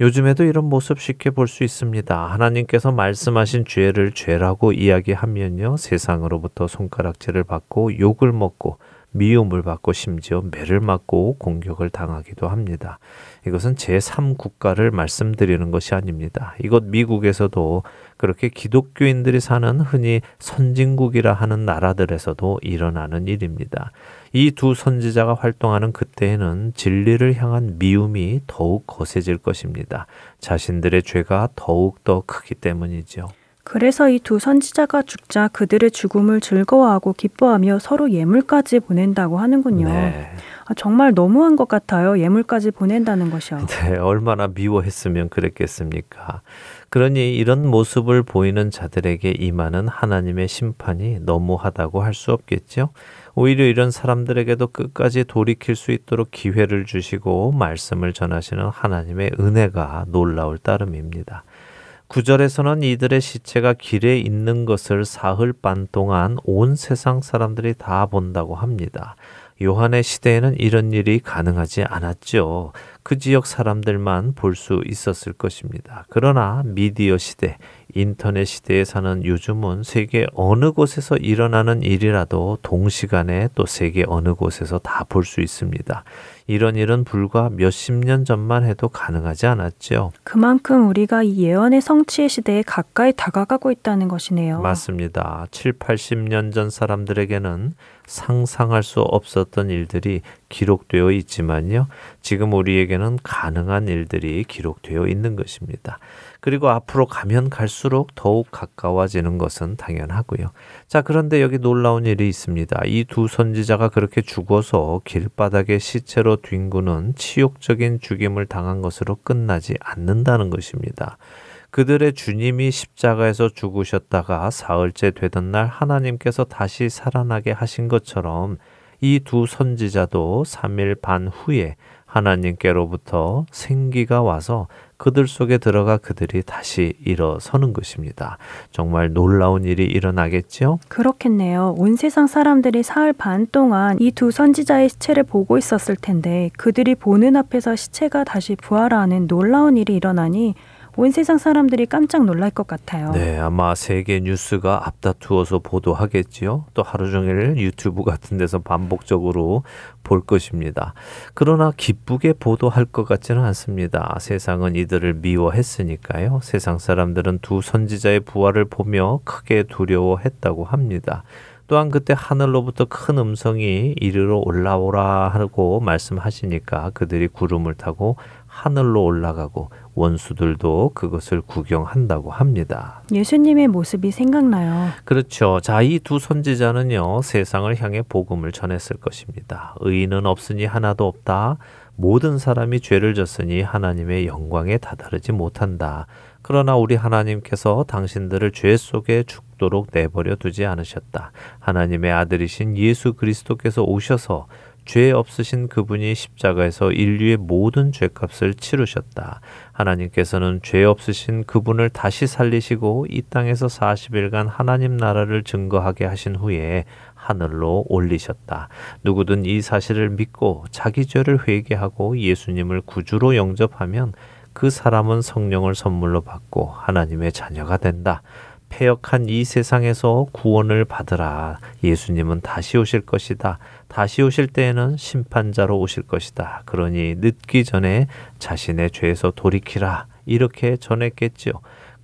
요즘에도 이런 모습 쉽게 볼 수 있습니다. 하나님께서 말씀하신 죄를 죄라고 이야기하면요. 세상으로부터 손가락질을 받고 욕을 먹고 미움을 받고 심지어 매를 맞고 공격을 당하기도 합니다. 이것은 제3국가를 말씀드리는 것이 아닙니다. 이곳 미국에서도 그렇게 기독교인들이 사는 흔히 선진국이라 하는 나라들에서도 일어나는 일입니다. 이 두 선지자가 활동하는 그때에는 진리를 향한 미움이 더욱 거세질 것입니다. 자신들의 죄가 더욱 더 크기 때문이죠. 그래서 이 두 선지자가 죽자 그들의 죽음을 즐거워하고 기뻐하며 서로 예물까지 보낸다고 하는군요. 네. 아, 정말 너무한 것 같아요. 예물까지 보낸다는 것이요. [LAUGHS] 네, 얼마나 미워했으면 그랬겠습니까? 그러니 이런 모습을 보이는 자들에게 임하는 하나님의 심판이 너무하다고 할 수 없겠죠. 오히려 이런 사람들에게도 끝까지 돌이킬 수 있도록 기회를 주시고 말씀을 전하시는 하나님의 은혜가 놀라울 따름입니다. 구절에서는 이들의 시체가 길에 있는 것을 사흘 반 동안 온 세상 사람들이 다 본다고 합니다. 요한의 시대에는 이런 일이 가능하지 않았죠. 그 지역 사람들만 볼 수 있었을 것입니다. 그러나 미디어 시대, 인터넷 시대에 사는 요즘은 세계 어느 곳에서 일어나는 일이라도 동시간에 또 세계 어느 곳에서 다 볼 수 있습니다. 이런 일은 불과 몇십 년 전만 해도 가능하지 않았죠. 그만큼 우리가 이 예언의 성취의 시대에 가까이 다가가고 있다는 것이네요. 맞습니다. 7, 80년 전 사람들에게는 상상할 수 없었던 일들이 기록되어 있지만요. 지금 우리에게는 가능한 일들이 기록되어 있는 것입니다. 그리고 앞으로 가면 갈수록 더욱 가까워지는 것은 당연하고요. 자, 그런데 여기 놀라운 일이 있습니다. 이 두 선지자가 그렇게 죽어서 길바닥에 시체로 뒹구는 치욕적인 죽임을 당한 것으로 끝나지 않는다는 것입니다. 그들의 주님이 십자가에서 죽으셨다가 사흘째 되던 날 하나님께서 다시 살아나게 하신 것처럼 이 두 선지자도 3일 반 후에 하나님께로부터 생기가 와서 그들 속에 들어가 그들이 다시 일어서는 것입니다. 정말 놀라운 일이 일어나겠죠? 그렇겠네요. 온 세상 사람들이 사흘 반 동안 이 두 선지자의 시체를 보고 있었을 텐데 그들이 보는 앞에서 시체가 다시 부활하는 놀라운 일이 일어나니 온 세상 사람들이 깜짝 놀랄 것 같아요. 네, 아마 세계 뉴스가 앞다투어서 보도하겠지요. 또 하루 종일 유튜브 같은 데서 반복적으로 볼 것입니다. 그러나 기쁘게 보도할 것 같지는 않습니다. 세상은 이들을 미워했으니까요. 세상 사람들은 두 선지자의 부활을 보며 크게 두려워했다고 합니다. 또한 그때 하늘로부터 큰 음성이 이리로 올라오라 하고 말씀하시니까 그들이 구름을 타고 하늘로 올라가고 원수들도 그것을 구경한다고 합니다. 예수님의 모습이 생각나요. 그렇죠. 자, 이 두 선지자는요, 세상을 향해 복음을 전했을 것입니다. 의인은 없으니 하나도 없다. 모든 사람이 죄를 졌으니 하나님의 영광에 다다르지 못한다. 그러나 우리 하나님께서 당신들을 죄 속에 죽도록 내버려 두지 않으셨다. 하나님의 아들이신 예수 그리스도께서 오셔서 죄 없으신 그분이 십자가에서 인류의 모든 죄값을 치르셨다. 하나님께서는 죄 없으신 그분을 다시 살리시고 이 땅에서 40일간 하나님 나라를 증거하게 하신 후에 하늘로 올리셨다. 누구든 이 사실을 믿고 자기 죄를 회개하고 예수님을 구주로 영접하면 그 사람은 성령을 선물로 받고 하나님의 자녀가 된다. 폐역한 이 세상에서 구원을 받으라. 예수님은 다시 오실 것이다. 다시 오실 때에는 심판자로 오실 것이다. 그러니 늦기 전에 자신의 죄에서 돌이키라. 이렇게 전했겠지요.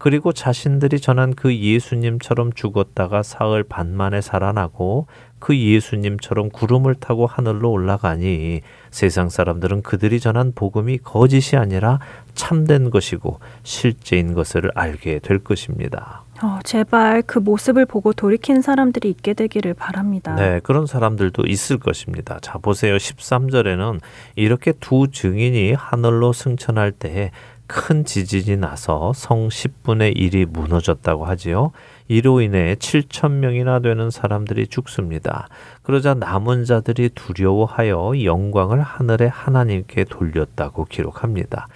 그리고 자신들이 전한 그 예수님처럼 죽었다가 사흘 반 만에 살아나고 그 예수님처럼 구름을 타고 하늘로 올라가니 세상 사람들은 그들이 전한 복음이 거짓이 아니라 참된 것이고 실제인 것을 알게 될 것입니다. 어, 제발 그 모습을 보고 돌이킨 사람들이 있게 되기를 바랍니다. 네, 그런 사람들도 있을 것입니다. 자, 보세요. 13절에는 이렇게 두 증인이 하늘로 승천할 때에 큰 지진이 나서 성 10분의 1이 무너졌다고 하지요. 이로 인해 7천 명이나 되는 사람들이 죽습니다. 그러자 남은 자들이 두려워하여 영광을 하늘의 하나님께 돌렸다고 기록합니다.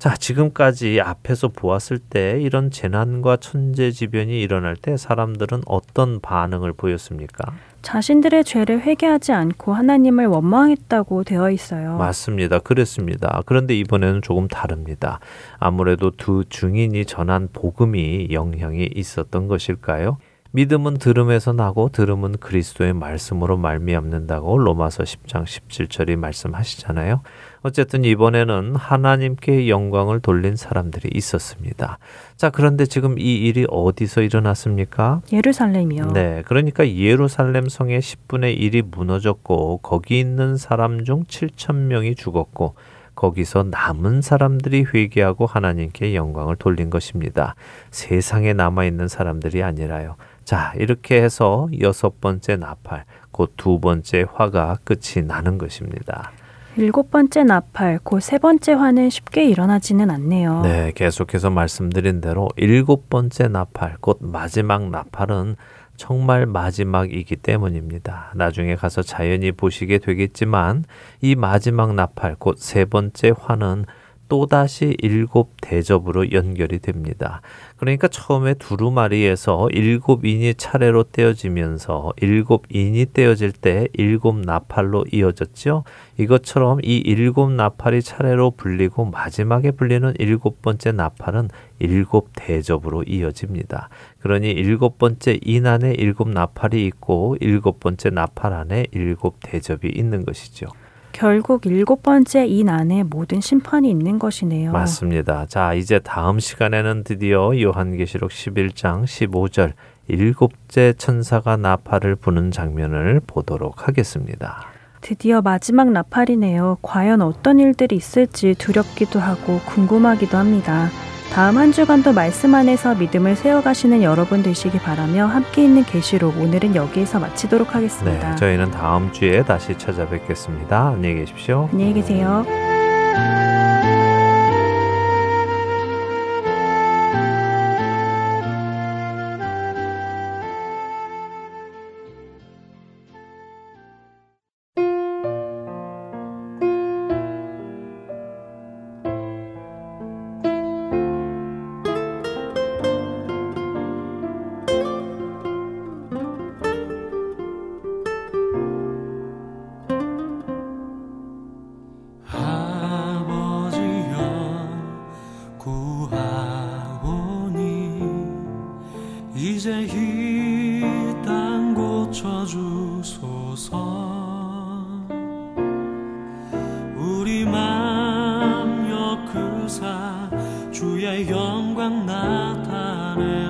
자, 지금까지 앞에서 보았을 때 이런 재난과 천재지변이 일어날 때 사람들은 어떤 반응을 보였습니까? 자신들의 죄를 회개하지 않고 하나님을 원망했다고 되어 있어요. 맞습니다. 그랬습니다. 그런데 이번에는 조금 다릅니다. 아무래도 두 증인이 전한 복음이 영향이 있었던 것일까요? 믿음은 들음에서 나고 들음은 그리스도의 말씀으로 말미암는다고 로마서 10장 17절이 말씀하시잖아요. 어쨌든 이번에는 하나님께 영광을 돌린 사람들이 있었습니다. 자, 그런데 지금 이 일이 어디서 일어났습니까? 예루살렘이요. 네, 그러니까 예루살렘 성의 10분의 1이 무너졌고 거기 있는 사람 중 7천 명이 죽었고 거기서 남은 사람들이 회개하고 하나님께 영광을 돌린 것입니다. 세상에 남아 있는 사람들이 아니라요. 자, 이렇게 해서 여섯 번째 나팔, 곧 두 번째 화가 끝이 나는 것입니다. 일곱 번째 나팔, 곧 세 번째 화는 쉽게 일어나지는 않네요. 네, 계속해서 말씀드린 대로 일곱 번째 나팔, 곧 마지막 나팔은 정말 마지막이기 때문입니다. 나중에 가서 자연히 보시게 되겠지만 이 마지막 나팔, 곧 세 번째 화는 또다시 일곱 대접으로 연결이 됩니다. 그러니까 처음에 두루마리에서 일곱 인이 차례로 떼어지면서 일곱 인이 떼어질 때 일곱 나팔로 이어졌죠. 이것처럼 이 일곱 나팔이 차례로 불리고 마지막에 불리는 일곱 번째 나팔은 일곱 대접으로 이어집니다. 그러니 일곱 번째 인 안에 일곱 나팔이 있고 일곱 번째 나팔 안에 일곱 대접이 있는 것이죠. 결국 일곱 번째 인 안에 모든 심판이 있는 것이네요. 맞습니다. 자, 이제 다음 시간에는 드디어 요한계시록 11장 15절 일곱째 천사가 나팔을 부는 장면을 보도록 하겠습니다. 드디어 마지막 나팔이네요. 과연 어떤 일들이 있을지 두렵기도 하고 궁금하기도 합니다. 다음 한 주간도 말씀 안에서 믿음을 세워가시는 여러분 되시기 바라며 함께 있는 계시록 오늘은 여기에서 마치도록 하겠습니다. 네, 저희는 다음 주에 다시 찾아뵙겠습니다. 안녕히 계십시오. 안녕히 계세요.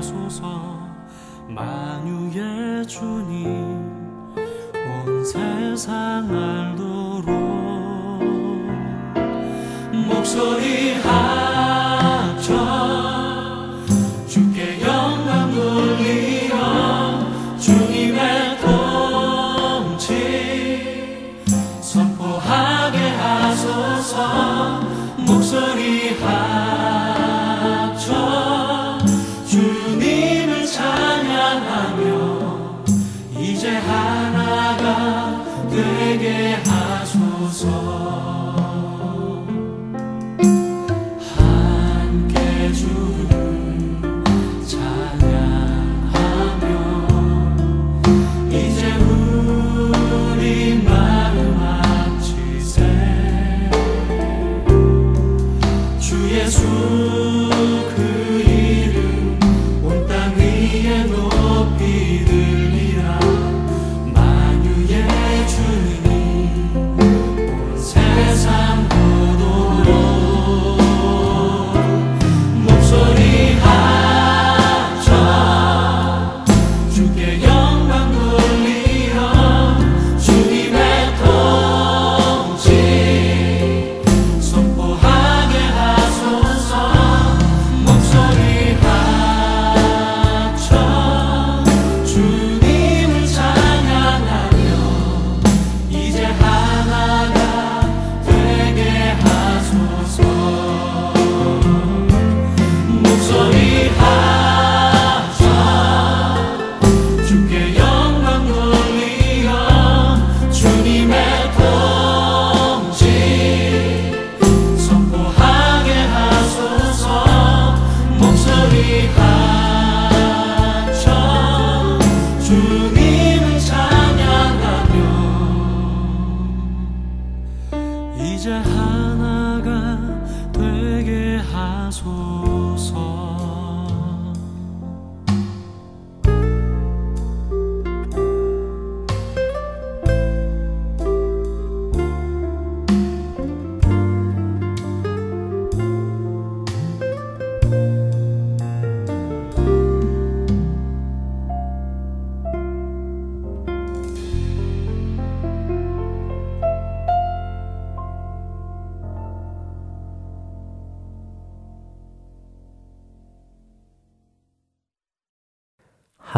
나타내소서. 만유의 주님 온 세상 알도록. 목소리 합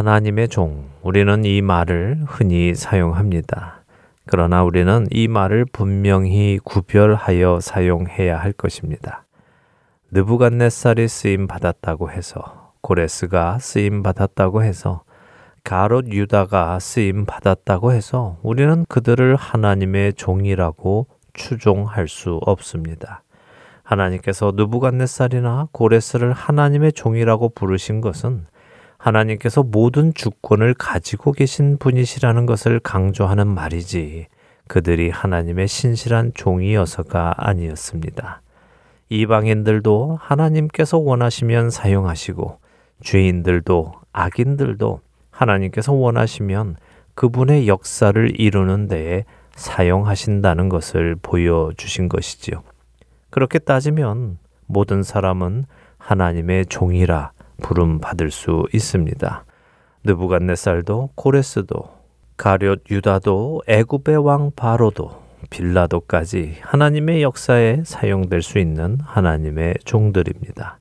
하나님의 종, 우리는 이 말을 흔히 사용합니다. 그러나 우리는 이 말을 분명히 구별하여 사용해야 할 것입니다. 느부갓네살이 쓰임 받았다고 해서 고레스가 쓰임 받았다고 해서 가롯 유다가 쓰임 받았다고 해서 우리는 그들을 하나님의 종이라고 추종할 수 없습니다. 하나님께서 느부갓네살이나 고레스를 하나님의 종이라고 부르신 것은 하나님께서 모든 주권을 가지고 계신 분이시라는 것을 강조하는 말이지 그들이 하나님의 신실한 종이어서가 아니었습니다. 이방인들도 하나님께서 원하시면 사용하시고 죄인들도 악인들도 하나님께서 원하시면 그분의 역사를 이루는 데에 사용하신다는 것을 보여주신 것이지요. 그렇게 따지면 모든 사람은 하나님의 종이라 부름 받을 수 있습니다. 느부갓네살도 고레스도 가룟 유다도 애굽의 왕 바로도 빌라도까지 하나님의 역사에 사용될 수 있는 하나님의 종들입니다.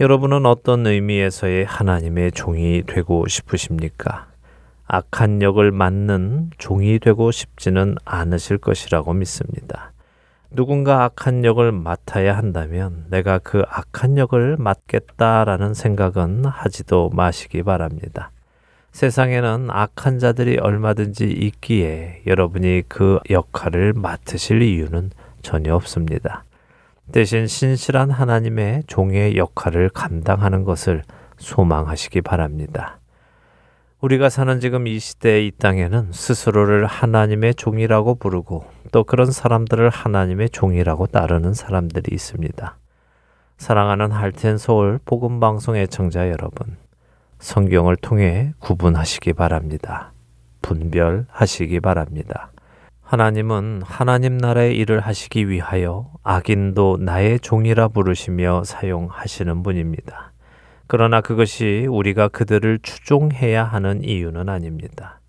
여러분은 어떤 의미에서의 하나님의 종이 되고 싶으십니까? 악한 역을 맡는 종이 되고 싶지는 않으실 것이라고 믿습니다. 누군가 악한 역을 맡아야 한다면 내가 그 악한 역을 맡겠다라는 생각은 하지도 마시기 바랍니다. 세상에는 악한 자들이 얼마든지 있기에 여러분이 그 역할을 맡으실 이유는 전혀 없습니다. 대신 신실한 하나님의 종의 역할을 감당하는 것을 소망하시기 바랍니다. 우리가 사는 지금 이 시대의 이 땅에는 스스로를 하나님의 종이라고 부르고 또 그런 사람들을 하나님의 종이라고 따르는 사람들이 있습니다. 사랑하는 할텐 서울 복음 방송 애청자 여러분, 성경을 통해 구분하시기 바랍니다. 분별하시기 바랍니다. 하나님은 하나님 나라의 일을 하시기 위하여 악인도 나의 종이라 부르시며 사용하시는 분입니다. 그러나 그것이 우리가 그들을 추종해야 하는 이유는 아닙니다.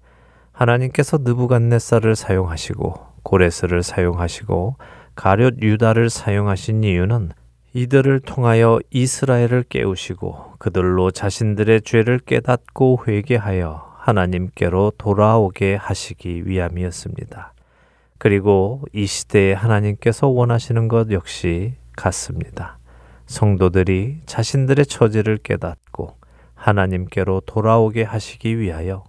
하나님께서 느부갓네살을 사용하시고 고레스를 사용하시고 가룟 유다를 사용하신 이유는 이들을 통하여 이스라엘을 깨우시고 그들로 자신들의 죄를 깨닫고 회개하여 하나님께로 돌아오게 하시기 위함이었습니다. 그리고 이 시대에 하나님께서 원하시는 것 역시 같습니다. 성도들이 자신들의 처지를 깨닫고 하나님께로 돌아오게 하시기 위하여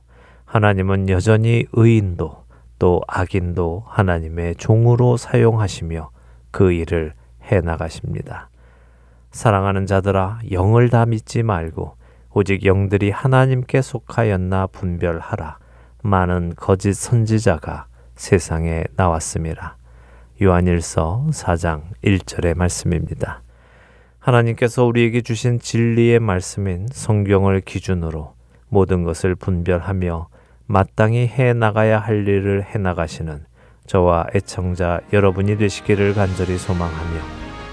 하나님은 여전히 의인도 또 악인도 하나님의 종으로 사용하시며 그 일을 해 나가십니다. 사랑하는 자들아 영을 다 믿지 말고 오직 영들이 하나님께 속하였나 분별하라. 많은 거짓 선지자가 세상에 나왔습니다. 요한일서 4장 1절의 말씀입니다. 하나님께서 우리에게 주신 진리의 말씀인 성경을 기준으로 모든 것을 분별하며 마땅히 해 나가야 할 일을 해 나가시는 저와 애청자 여러분이 되시기를 간절히 소망하며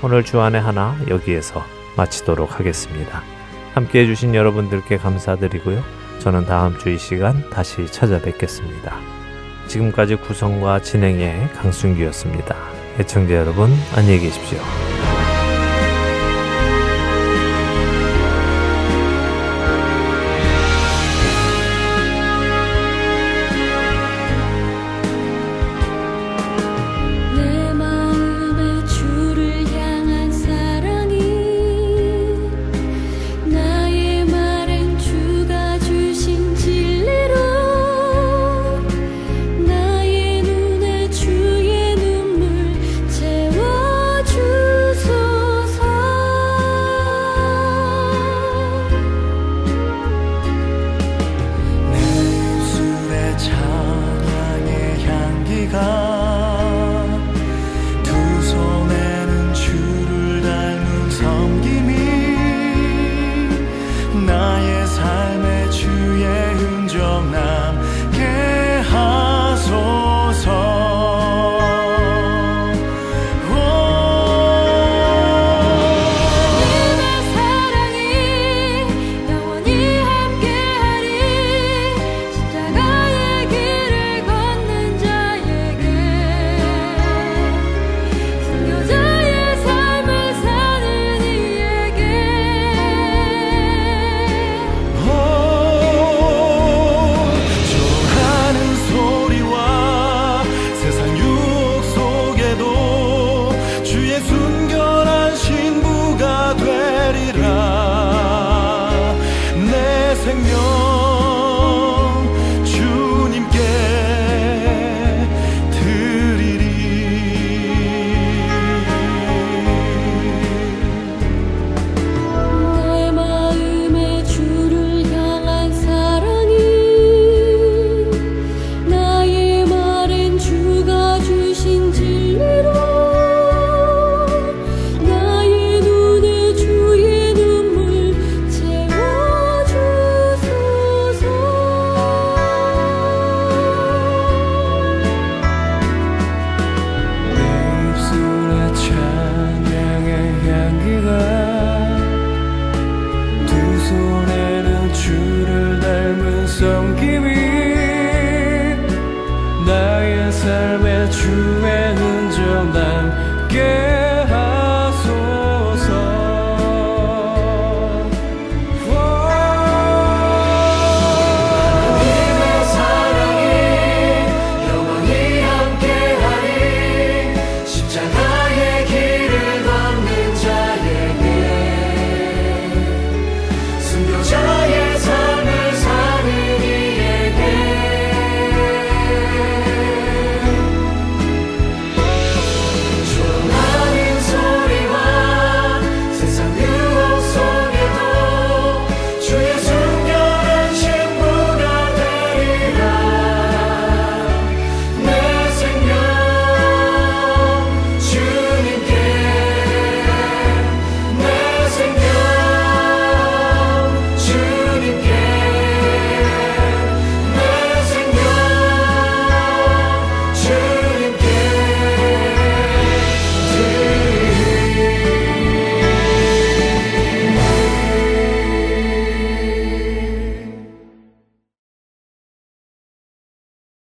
오늘 주안의 하나 여기에서 마치도록 하겠습니다. 함께 해주신 여러분들께 감사드리고요. 저는 다음 주 이 시간 다시 찾아뵙겠습니다. 지금까지 구성과 진행의 강순기였습니다. 애청자 여러분, 안녕히 계십시오.